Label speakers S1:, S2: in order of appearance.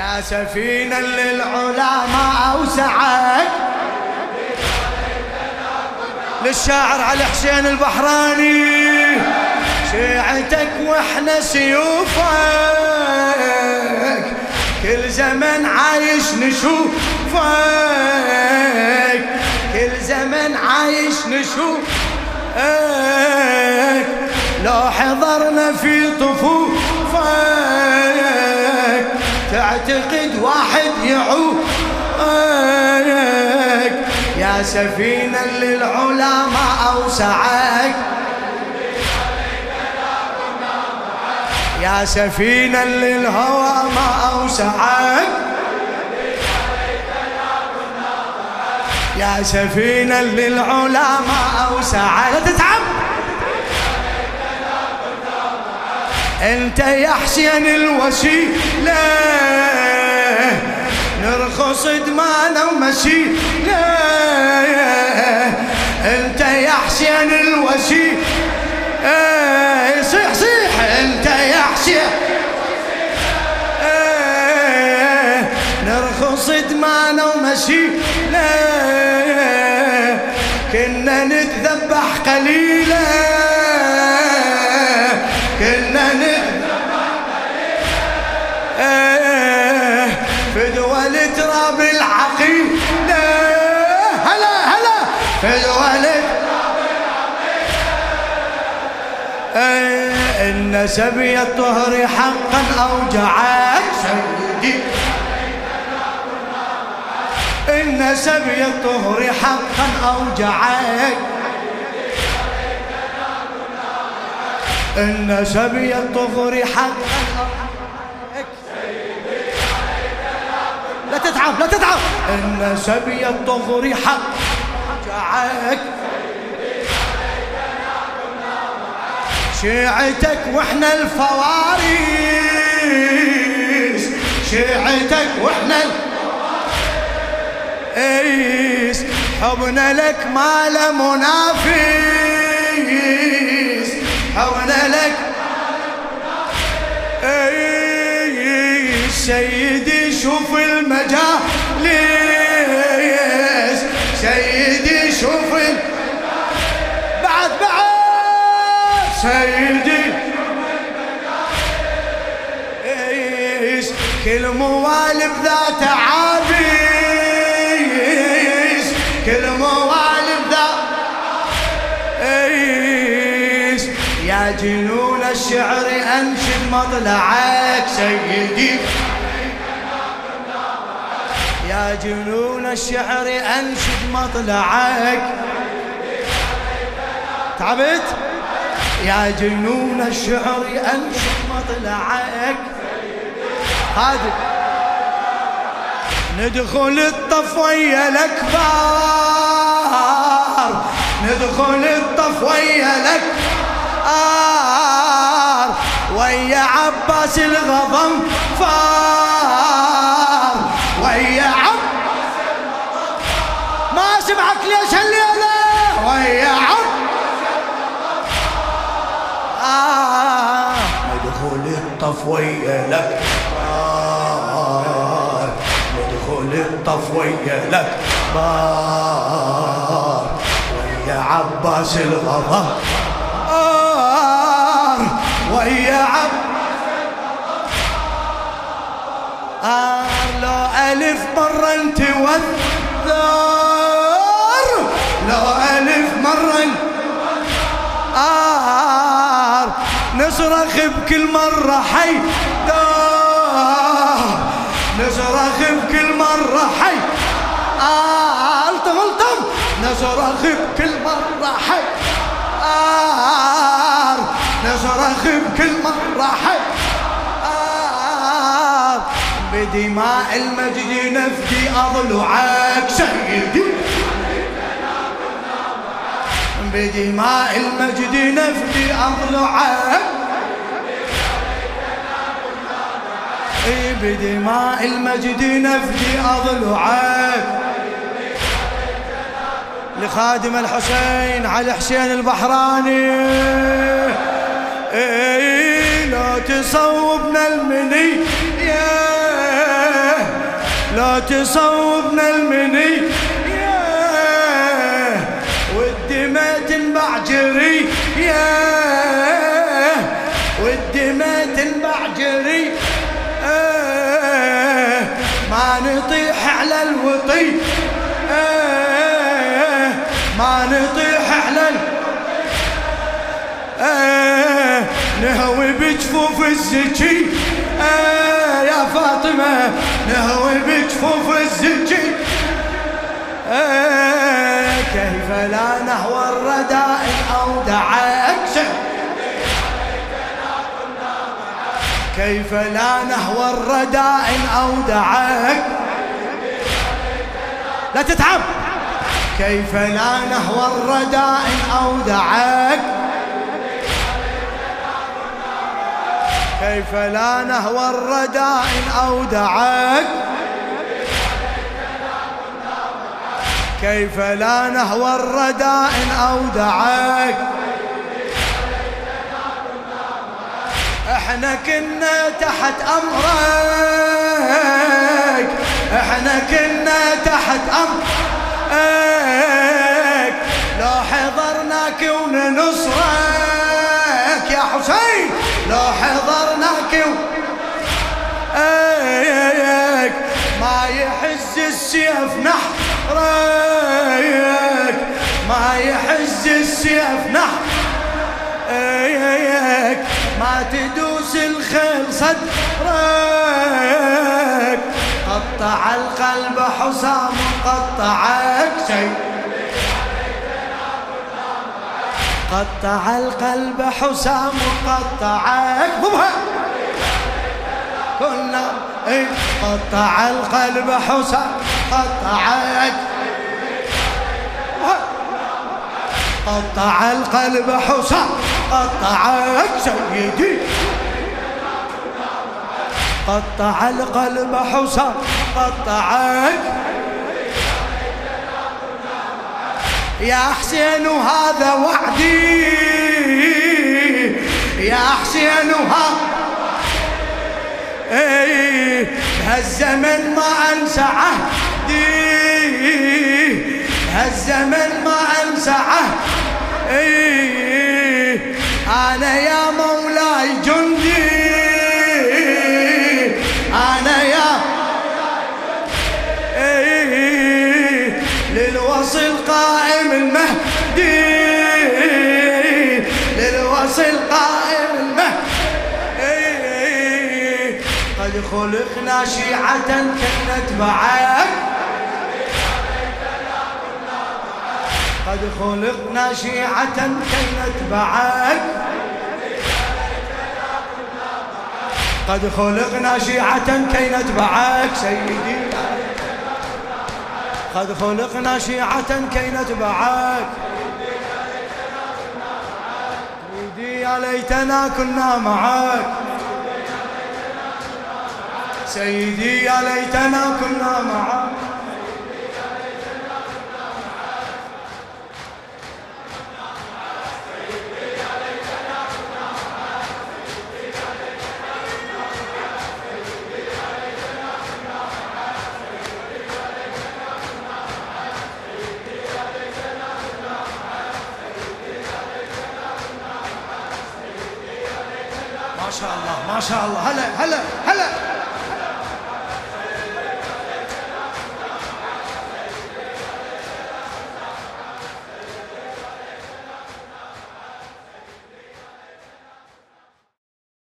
S1: يا سفينة للعلا ما أوسعك للشاعر علي حسين البحراني. شيعتك وإحنا سيوفك. كل زمن عايش نشوفك. كل زمن عايش نشوفك. لو حضرنا في طفوفك تعتقد واحد يعوفك يا سفينة للعلا ما أوسعك. يا سفينة للهوى ما أوسعك. يا سفينة للعلا ما أوسعك. لا تتعب. أنت يا حسين الوسيلة نرخص دمانا ومسيلة أنت يا حسين الوسيلة صيح صيح. أنت يا حسين. نرخص دمانا ومسيلة كنا نتذبح قليلا. إن سبي الطهر حقا أوجعك سيدي إن سبي الطهر حقا أوجعك إن سبي الطهر حقا لا تتعب لا تتعب. إن سبي الطهر حق أوجعك شيعتك وإحنا الفواريس شيعتك وإحنا الفواريس حبنا لك ما له منافس. حبنا لك سيدي شوف المجالس سيدي. كل موالب ذات عابيس؟ كل موالب ذات إيش؟ يا جنون الشعر انشد مطلعك سيدي. يا جنون الشعر انشد مطلعك. تعبت؟ يا جنون الشعر انشد مطلعك هادي. ندخل الطفوية الأكبر. ندخل الطفوية الأكبر. ويا عباس الغضم فار ويا عباس ما سمعك ليش هالليلة الطفوية لك. بار مدخول الطفوية لك. بار ويا عباس الغضب. ويا عباس آر لو ألف مرة انت والثار نصرخ بكل مرة حي. نصرخ بكل مرة حي. آر التم التم نصرخ بكل مرة حي. آر نصرخ بكل مرة حي. آر بدماء المجد نفدي أضلعك سيدي بدماء المجد نفدي أضلعك. بدماء المجد نفدي أضلعك لخادم الحسين علي حسين البحراني. اي لو تصوبنا المني. يا لا تصوبنا المني. والدماء تنبع جري. والدماء ما نطيح على نهوي بجفوف الزكي. يا فاطمة نهوي بجفوف الزكي. كيف لا نهوى الرداء أو دعاك كيف لا نهوى الرداء أو دعاك لا تتعب. كيف لا نهوى الرداء أو دعاك؟ كيف لا نهوى الرداء أو دعاك؟ كيف لا نهوى الرداء أو دعاك؟ إحنا كنا تحت أمرك إحنا كنا تحت امرك لو حضرناك وننصرك يا حسين. لو حضرناك ايك ما يحز السيف نحرك. ما يحز السيف نحرك. ما تدوس الخيل صدرك. قطع القلب حسام قطعك شيء. قطع القلب حسام قطعك. ضبها كنا إيه. قطع القلب حسام قطعك. قطع القلب حسام قطعك سيدي قطع القلب حسام قطعك. يا حسين وهذا وعدي. يا حسين وهذا إيه هالزمن ما أنسى عهدي. هالزمن ما أنسى عهدي. أنا يا خلقنا شيعة كانت معك قد خلقنا شيعة كي نتبعك قد خلقنا شيعة كي نتبعك سيدي. قد خلقنا شيعة كي نتبعك يا ليتنا كنا معك سيدي يا ليتنا كنا معك ما شاء الله ما شاء الله. هلا هلا هلا.